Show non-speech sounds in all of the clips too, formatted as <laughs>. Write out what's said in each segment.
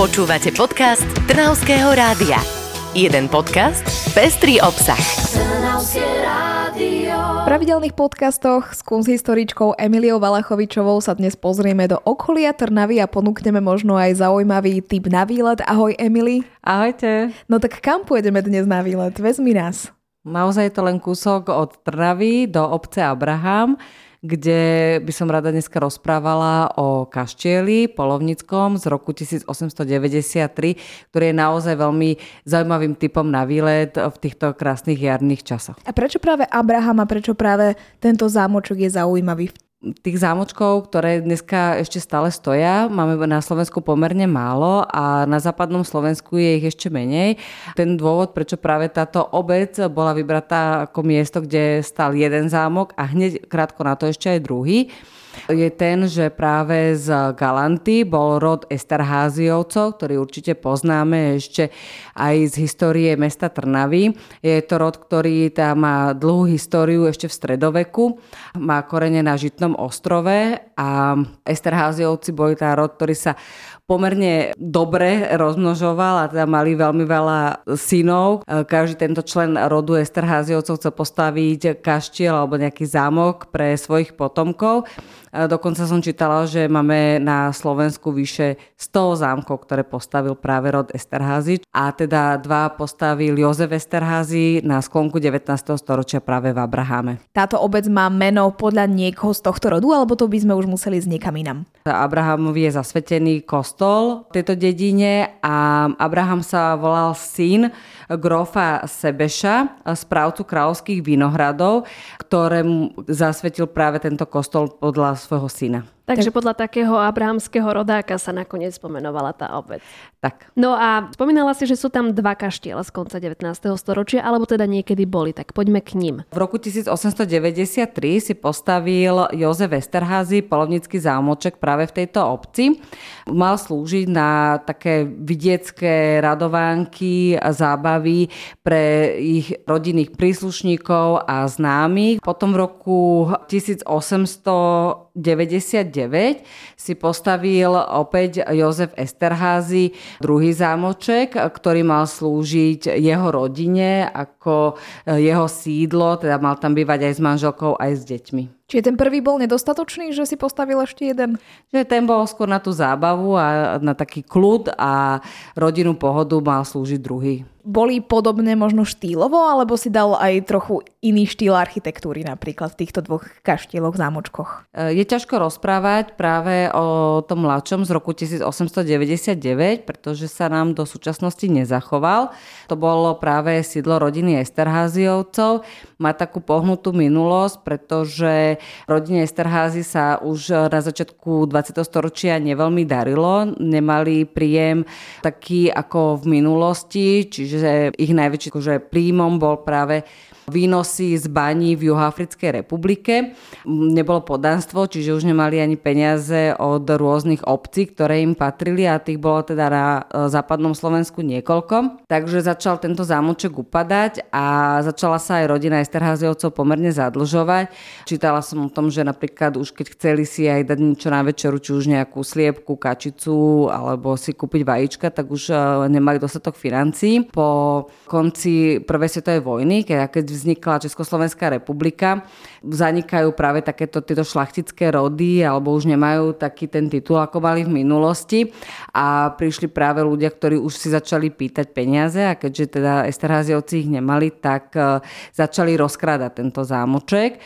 Počúvate podcast Trnavského rádia. Jeden podcast, pestrý obsah. V pravidelných podcastoch s kunsthistoričkou Emiliou Valachovičovou sa dnes pozrieme do okolia Trnavy a ponúkneme možno aj zaujímavý tip na výlet. Ahoj Emily. Ahojte. No tak kam pôjdeme dnes na výlet? Vezmi nás. Naozaj je to len kúsok od Trnavy do obce Abraham kde by som rada dneska rozprávala o kaštieli polovnickom z roku 1893, ktorý je naozaj veľmi zaujímavým typom na výlet v týchto krásnych jarných časoch. A prečo práve Abraham a prečo práve tento zámočok je zaujímavý v tých zámočkov, ktoré dneska ešte stále stoja, máme na Slovensku pomerne málo a na západnom Slovensku je ich ešte menej. Ten dôvod, prečo práve táto obec bola vybratá ako miesto, kde stal jeden zámok a hneď krátko na to ešte aj druhý, je ten, že práve z Galanty bol rod Esterháziovcov, ktorý určite poznáme ešte aj z histórie mesta Trnavy. Je to rod, ktorý tam má dlhú históriu ešte v stredoveku. Má korene na Žitnom ostrove a Esterháziovci boli tá rod, ktorý sa pomerne dobre rozmnožoval a teda mali veľmi veľa synov. Každý tento člen rodu Esterháziovcov chcel postaviť kaštiel alebo nejaký zámok pre svojich potomkov. Dokonca som čítala, že máme na Slovensku vyše 100 zámkov, ktoré postavil práve rod Esterházy. A teda dva postavil Jozef Esterházy na sklonku 19. storočia práve v Abrahame. Táto obec má meno podľa niekoho z tohto rodu, alebo to by sme už museli z niekam inam? Abrahamovi je zasvetený kostol v tejto dedine a Abraham sa volal syn grofa Sebeša, správcu kráľovských vinohradov, ktorému zasvetil práve tento kostol podľa Carlos Ferrocina. Takže podľa takého abrahamského rodáka sa nakoniec pomenovala tá obec. Tak. No a spomínala si, že sú tam dva kaštiela z konca 19. storočia, alebo teda niekedy boli, tak poďme k ním. V roku 1893 si postavil Jozef Westerházy polovnický zámoček práve v tejto obci. Mal slúžiť na také vidiecké radovánky a zábavy pre ich rodinných príslušníkov a známych. Potom v roku 1800 99 si postavil opäť Jozef Esterházy druhý zámoček, ktorý mal slúžiť jeho rodine ako jeho sídlo, teda mal tam bývať aj s manželkou, aj s deťmi. Čiže ten prvý bol nedostatočný, že si postavil ešte jeden? Že ten bol skôr na tú zábavu a na taký kľud a rodinnú pohodu mal slúžiť druhý. Boli podobné možno štýlovo, alebo si dal aj trochu iný štýl architektúry napríklad v týchto dvoch kaštieloch, zámočkoch? E, je ťažko rozprávať práve o tom mladšom z roku 1899, pretože sa nám do súčasnosti nezachoval. To bolo práve sídlo rodiny Esterháziovcov. Má takú pohnutú minulosť, pretože rodine Esterházy sa už na začiatku 20. storočia neveľmi darilo. Nemali príjem taký ako v minulosti, čiže že ich najväčším akože, príjmom bol práve výnosy z baní v Juhoafrickej republike. Nebolo podanstvo, čiže už nemali ani peniaze od rôznych obcí, ktoré im patrili a tých bolo teda na e, západnom Slovensku niekoľko. Takže začal tento zámoček upadať a začala sa aj rodina Esterháziovcov pomerne zadlžovať. Čítala som o tom, že napríklad už keď chceli si aj dať niečo na večeru, či už nejakú sliepku, kačicu alebo si kúpiť vajíčka, tak už e, nemali dostatok financií. Po konci prvej svetovej vojny, keď vznikla Československá republika, zanikajú práve takéto tieto šlachtické rody alebo už nemajú taký ten titul, ako mali v minulosti. A prišli práve ľudia, ktorí už si začali pýtať peniaze a keďže teda Esterháziovci ich nemali, tak e, začali rozkrádať tento zámoček,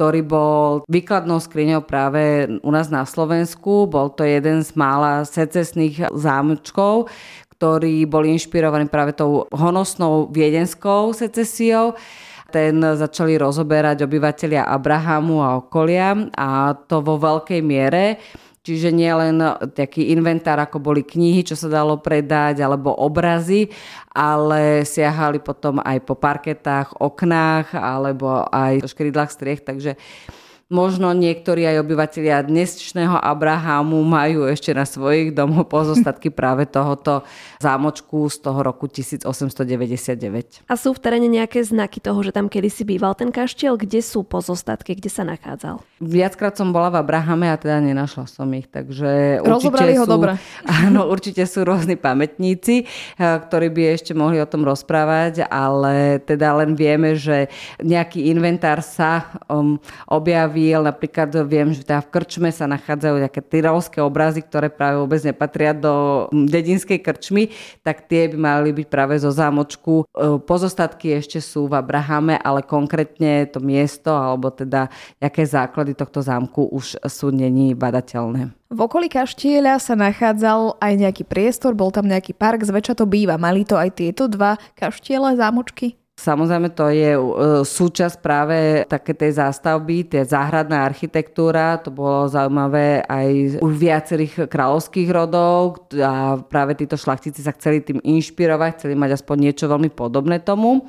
ktorý bol výkladnou skriňou práve u nás na Slovensku. Bol to jeden z mála secesných zámočkov, ktorí boli inšpirovaní práve tou honosnou viedenskou secesiou ten začali rozoberať obyvateľia Abrahamu a okolia a to vo veľkej miere. Čiže nie len taký inventár, ako boli knihy, čo sa dalo predať, alebo obrazy, ale siahali potom aj po parketách, oknách, alebo aj po škrydlách striech. Takže Možno niektorí aj obyvateľia dnešného Abrahamu majú ešte na svojich domoch pozostatky <laughs> práve tohoto zámočku z toho roku 1899. A sú v teréne nejaké znaky toho, že tam kedysi býval ten kaštiel? Kde sú pozostatky, kde sa nachádzal? Viackrát som bola v Abrahame a teda nenašla som ich, takže Rozobrali ho sú, dobre. <laughs> Áno, určite sú rôzni pamätníci, eh, ktorí by ešte mohli o tom rozprávať, ale teda len vieme, že nejaký inventár sa um, objaví objavil. Napríklad viem, že teda v krčme sa nachádzajú nejaké tyrolské obrazy, ktoré práve vôbec nepatria do dedinskej krčmy, tak tie by mali byť práve zo zámočku. E, pozostatky ešte sú v Abrahame, ale konkrétne to miesto alebo teda nejaké základy tohto zámku už sú není badateľné. V okolí kaštieľa sa nachádzal aj nejaký priestor, bol tam nejaký park, zväčša to býva. Mali to aj tieto dva kaštiele, zámočky? Samozrejme to je e, súčasť práve také tej zástavby, tie záhradná architektúra, to bolo zaujímavé aj u viacerých kráľovských rodov a práve títo šlachtici sa chceli tým inšpirovať, chceli mať aspoň niečo veľmi podobné tomu.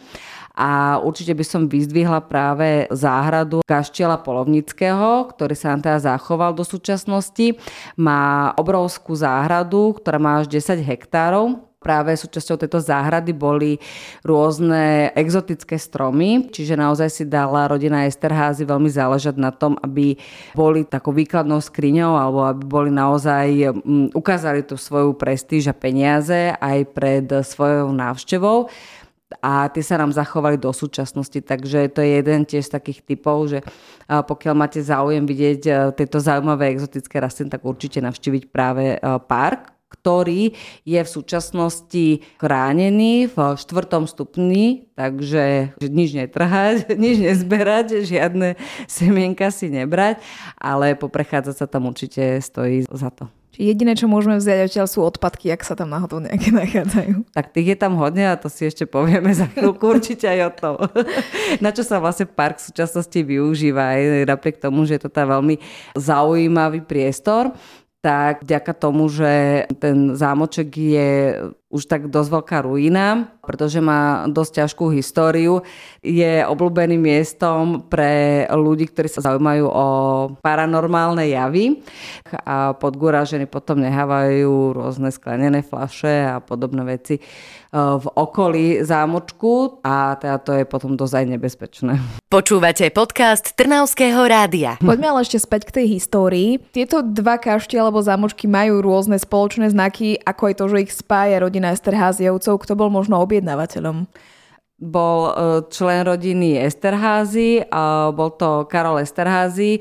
A určite by som vyzdvihla práve záhradu kaštiela Polovnického, ktorý sa nám teda zachoval do súčasnosti. Má obrovskú záhradu, ktorá má až 10 hektárov Práve súčasťou tejto záhrady boli rôzne exotické stromy, čiže naozaj si dala rodina Esterházy veľmi záležať na tom, aby boli takou výkladnou skriňou alebo aby boli naozaj, um, ukázali tú svoju prestíž a peniaze aj pred svojou návštevou. A tie sa nám zachovali do súčasnosti, takže to je jeden tiež z takých typov, že pokiaľ máte záujem vidieť tieto zaujímavé exotické rastliny, tak určite navštíviť práve park, ktorý je v súčasnosti chránený v štvrtom stupni, takže nič netrhať, <laughs> nič nezberať, žiadne semienka si nebrať, ale poprechádzať sa tam určite stojí za to. Čiže jediné, čo môžeme vziať odtiaľ sú odpadky, ak sa tam náhodou nejaké <laughs> nachádzajú. Tak tých je tam hodne a to si ešte povieme za chvíľku určite aj o tom. Na čo sa vlastne park v súčasnosti využíva aj napriek tomu, že je to tá veľmi zaujímavý priestor tak vďaka tomu, že ten zámoček je už tak dosť veľká ruina, pretože má dosť ťažkú históriu. Je obľúbeným miestom pre ľudí, ktorí sa zaujímajú o paranormálne javy a podgúražení potom nehávajú rôzne sklenené flaše a podobné veci v okolí zámočku a teda to je potom dosť aj nebezpečné. Počúvate podcast Trnavského rádia. Poďme ale ešte späť k tej histórii. Tieto dva kašti alebo zámočky majú rôzne spoločné znaky, ako je to, že ich spája rodina Esterháziovcov. Kto bol možno objednávateľom? Bol e, člen rodiny Esterházy, bol to Karol Esterházy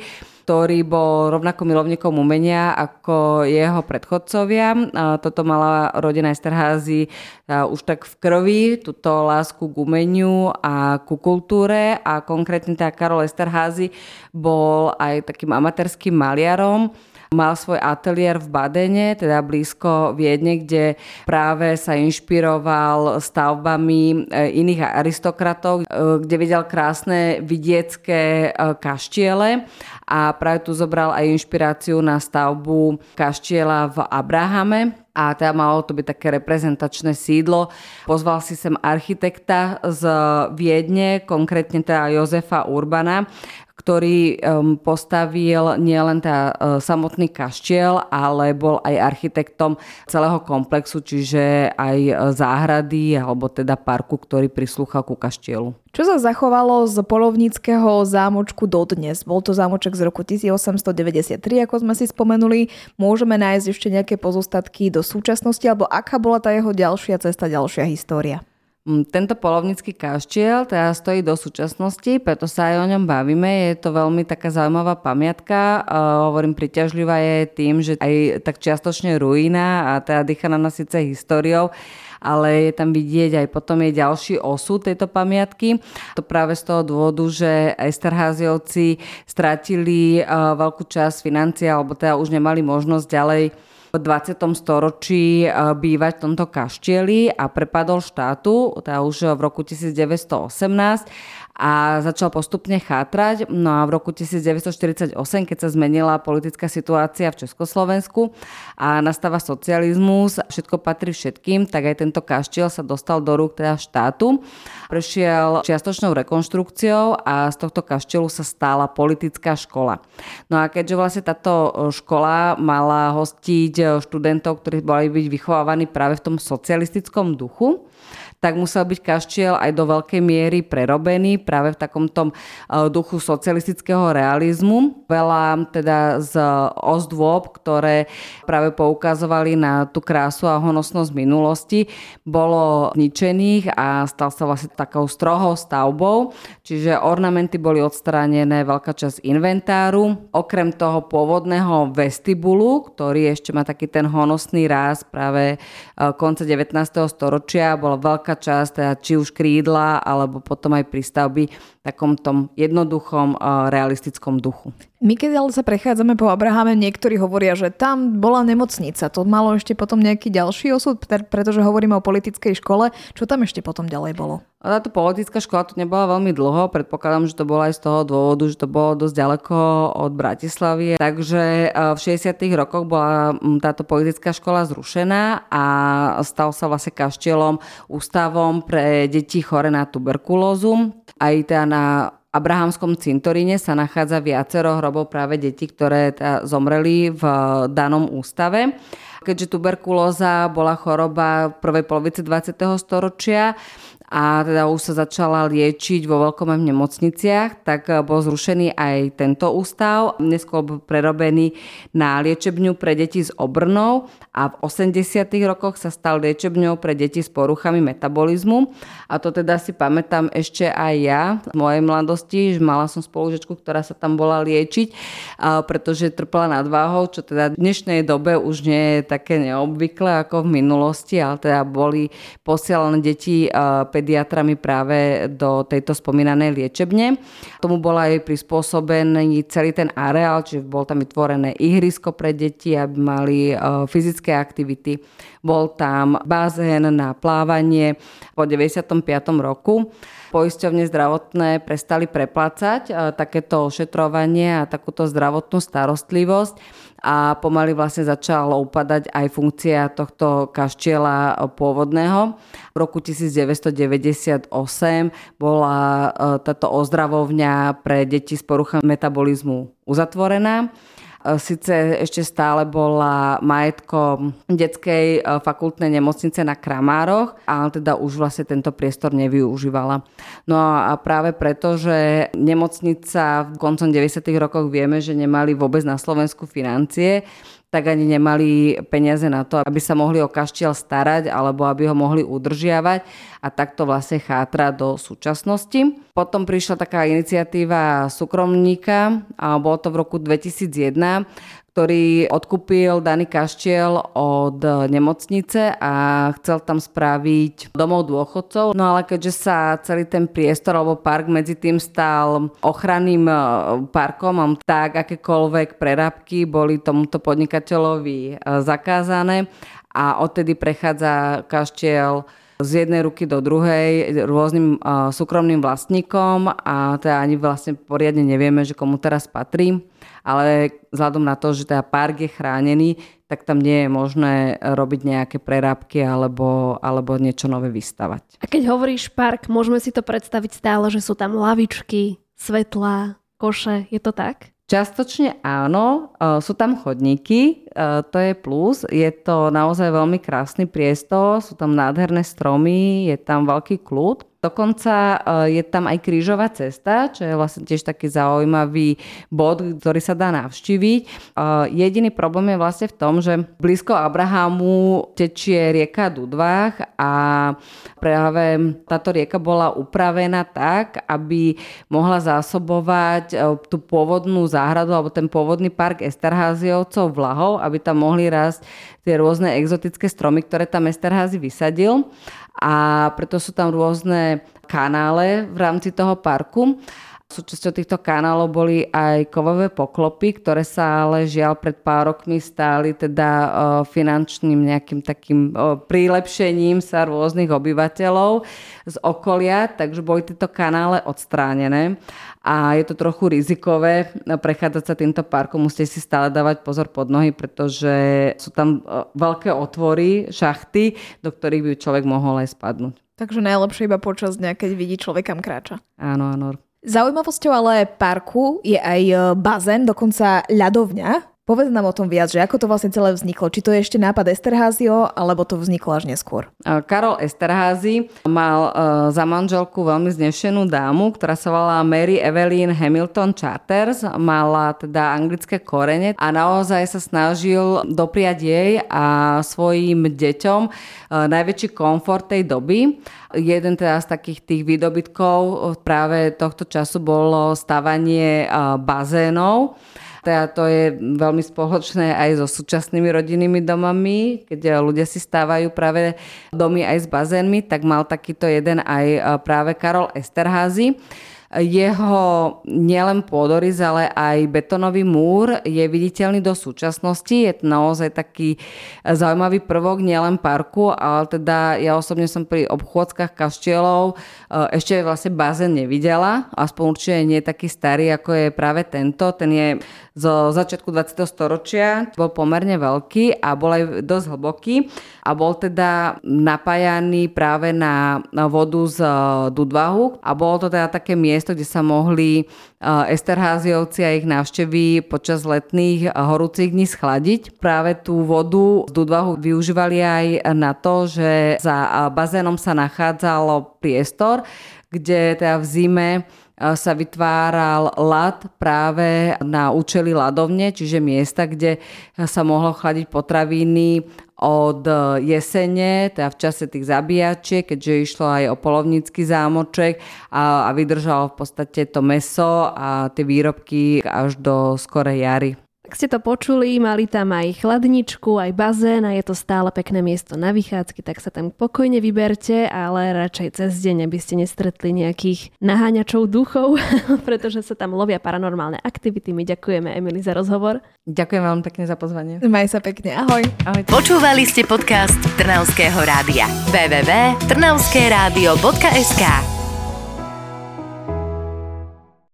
ktorý bol rovnako milovníkom umenia ako jeho predchodcovia. Toto mala rodina Esterházy už tak v krvi, túto lásku k umeniu a ku kultúre a konkrétne tá Karol Esterházy bol aj takým amatérským maliarom, Mal svoj ateliér v Badene, teda blízko Viedne, kde práve sa inšpiroval stavbami e, iných aristokratov, e, kde videl krásne vidiecké e, kaštiele a práve tu zobral aj inšpiráciu na stavbu kaštiela v Abrahame, a teda malo to byť také reprezentačné sídlo. Pozval si sem architekta z Viedne, konkrétne teda Jozefa Urbana, ktorý postavil nielen tá uh, samotný kaštiel, ale bol aj architektom celého komplexu, čiže aj uh, záhrady alebo teda parku, ktorý prislúchal ku kaštielu. Čo sa zachovalo z polovníckého zámočku dodnes? Bol to zámoček z roku 1893, ako sme si spomenuli. Môžeme nájsť ešte nejaké pozostatky do súčasnosti, alebo aká bola tá jeho ďalšia cesta, ďalšia história? Mm, tento polovnícky kaštiel teda stojí do súčasnosti, preto sa aj o ňom bavíme. Je to veľmi taká zaujímavá pamiatka. Uh, hovorím, priťažlivá je tým, že aj tak čiastočne ruína a teda dýcha na nás síce históriou, ale je tam vidieť aj potom je ďalší osud tejto pamiatky. To práve z toho dôvodu, že Esterháziovci stratili uh, veľkú časť financií alebo teda už nemali možnosť ďalej v 20. storočí e, bývať v tomto kaštieli a prepadol štátu, teda už v roku 1918 a začal postupne chátrať. No a v roku 1948, keď sa zmenila politická situácia v Československu a nastáva socializmus, všetko patrí všetkým, tak aj tento kaštiel sa dostal do rúk teda štátu. Prešiel čiastočnou rekonštrukciou a z tohto kaštielu sa stala politická škola. No a keďže vlastne táto škola mala hostiť študentov, ktorí boli byť vychovávaní práve v tom socialistickom duchu, tak musel byť kaštiel aj do veľkej miery prerobený práve v takom tom e, duchu socialistického realizmu. Veľa teda z ozdôb, ktoré práve poukazovali na tú krásu a honosnosť minulosti, bolo zničených a stal sa vlastne takou strohou stavbou, čiže ornamenty boli odstránené, veľká časť inventáru. Okrem toho pôvodného vestibulu, ktorý ešte má taký ten honosný ráz práve e, konca 19. storočia, bola veľká veľká časť, teda či už krídla, alebo potom aj prístavby v takom tom jednoduchom, realistickom duchu. My keď ale sa prechádzame po Abrahame, niektorí hovoria, že tam bola nemocnica. To malo ešte potom nejaký ďalší osud, pretože hovoríme o politickej škole. Čo tam ešte potom ďalej bolo? Táto politická škola tu nebola veľmi dlho. Predpokladám, že to bolo aj z toho dôvodu, že to bolo dosť ďaleko od Bratislavy. Takže v 60. rokoch bola táto politická škola zrušená a stal sa vlastne kaštielom, ústavom pre deti chore na tuberkulózu. Aj teda na Abrahamskom cintoríne sa nachádza viacero hrobov práve detí, ktoré zomreli v danom ústave. Keďže tuberkulóza bola choroba v prvej polovici 20. storočia, a teda už sa začala liečiť vo veľkom aj v nemocniciach, tak eh, bol zrušený aj tento ústav. Neskôr bol prerobený na liečebňu pre deti s obrnou a v 80. rokoch sa stal liečebňou pre deti s poruchami metabolizmu. A to teda si pamätám ešte aj ja z mojej mladosti, že mala som spolužečku, ktorá sa tam bola liečiť, pretože trpela nadváhou, čo teda v dnešnej dobe už nie je také neobvyklé ako v minulosti, ale teda boli posielané deti eh, pediatrami práve do tejto spomínanej liečebne. Tomu bol aj prispôsobený celý ten areál, čiže bol tam vytvorené ihrisko pre deti, aby mali e, fyzické aktivity. Bol tam bazén na plávanie po 95. roku poisťovne zdravotné prestali preplácať e, takéto ošetrovanie a takúto zdravotnú starostlivosť a pomaly vlastne začala upadať aj funkcia tohto kaštiela pôvodného. V roku 1998 bola e, táto ozdravovňa pre deti s poruchami metabolizmu uzatvorená Sice ešte stále bola majetkom detskej e, fakultnej nemocnice na Kramároch, ale teda už vlastne tento priestor nevyužívala. No a práve preto, že nemocnica v koncom 90. rokoch vieme, že nemali vôbec na Slovensku financie, tak ani nemali peniaze na to, aby sa mohli o kaštiel starať alebo aby ho mohli udržiavať a takto vlastne chátra do súčasnosti. Potom prišla taká iniciatíva súkromníka a bolo to v roku 2001, ktorý odkúpil daný kaštiel od nemocnice a chcel tam spraviť domov dôchodcov. No ale keďže sa celý ten priestor alebo park medzi tým stal ochranným e, parkom, tak akékoľvek prerábky boli tomuto podnikateľovi e, zakázané a odtedy prechádza kaštiel z jednej ruky do druhej rôznym uh, súkromným vlastníkom a teda ani vlastne poriadne nevieme, že komu teraz patrí ale vzhľadom na to, že teda park je chránený, tak tam nie je možné robiť nejaké prerábky alebo, alebo niečo nové vystavať. A keď hovoríš park, môžeme si to predstaviť stále, že sú tam lavičky, svetlá, koše, je to tak? Častočne áno, e, sú tam chodníky, e, to je plus, je to naozaj veľmi krásny priestor, sú tam nádherné stromy, je tam veľký kľud. Dokonca eh, je tam aj krížová cesta, čo je vlastne tiež taký zaujímavý bod, ktorý sa dá navštíviť. Eh, jediný problém je vlastne v tom, že blízko Abrahamu tečie rieka Dudvách a práve táto rieka bola upravená tak, aby mohla zásobovať eh, tú pôvodnú záhradu alebo ten pôvodný park Esterháziovcov vlahov, aby tam mohli rásť tie rôzne exotické stromy, ktoré tam Esterházy vysadil. A preto sú tam rôzne kanále v rámci toho parku Súčasťou týchto kanálov boli aj kovové poklopy, ktoré sa ale žiaľ pred pár rokmi stáli teda finančným nejakým takým prílepšením sa rôznych obyvateľov z okolia, takže boli tieto kanále odstránené a je to trochu rizikové prechádzať sa týmto parkom. Musíte si stále dávať pozor pod nohy, pretože sú tam veľké otvory, šachty, do ktorých by človek mohol aj spadnúť. Takže najlepšie iba počas dňa, keď vidí človeka kráča. Áno, áno. Zaujímavosťou ale parku je aj e, bazén, dokonca ľadovňa. Povedz nám o tom viac, že ako to vlastne celé vzniklo. Či to je ešte nápad Esterházio, alebo to vzniklo až neskôr? Karol Esterházy mal e, za manželku veľmi znešenú dámu, ktorá sa volala Mary Evelyn Hamilton Charters. Mala teda anglické korene a naozaj sa snažil dopriať jej a svojim deťom e, najväčší komfort tej doby. Jeden teda z takých tých výdobytkov práve tohto času bolo stavanie e, bazénov teda to je veľmi spoločné aj so súčasnými rodinnými domami, keď ľudia si stávajú práve domy aj s bazénmi, tak mal takýto jeden aj e, práve Karol Esterházy. Jeho nielen pôdorys, ale aj betonový múr je viditeľný do súčasnosti. Je to naozaj taký zaujímavý prvok nielen parku, ale teda ja osobne som pri obchôdzkach kaštielov eh, ešte vlastne bazén nevidela. Aspoň určite nie je taký starý, ako je práve tento. Ten je zo začiatku 20. storočia, bol pomerne veľký a bol aj dosť hlboký a bol teda napájaný práve na vodu z eh, Dudvahu a bolo to teda také miesto, miesto, kde sa mohli Esterháziovci a ich návštevy počas letných horúcich dní schladiť. Práve tú vodu z Dudvahu využívali aj na to, že za bazénom sa nachádzalo priestor, kde teda v zime sa vytváral lad práve na účely ladovne, čiže miesta, kde sa mohlo chladiť potraviny od jesene, teda v čase tých zabíjačiek, keďže išlo aj o polovnícky zámoček a, a vydržalo v podstate to meso a tie výrobky až do skorej jary. Ak ste to počuli, mali tam aj chladničku, aj bazén a je to stále pekné miesto na vychádzky, tak sa tam pokojne vyberte, ale radšej cez deň, aby ste nestretli nejakých naháňačov duchov, <laughs> pretože sa tam lovia paranormálne aktivity. My ďakujeme Emily za rozhovor. Ďakujem veľmi pekne za pozvanie. Maj sa pekne, ahoj. ahoj. Počúvali ste podcast Trnavského rádia. www.trnavskeradio.sk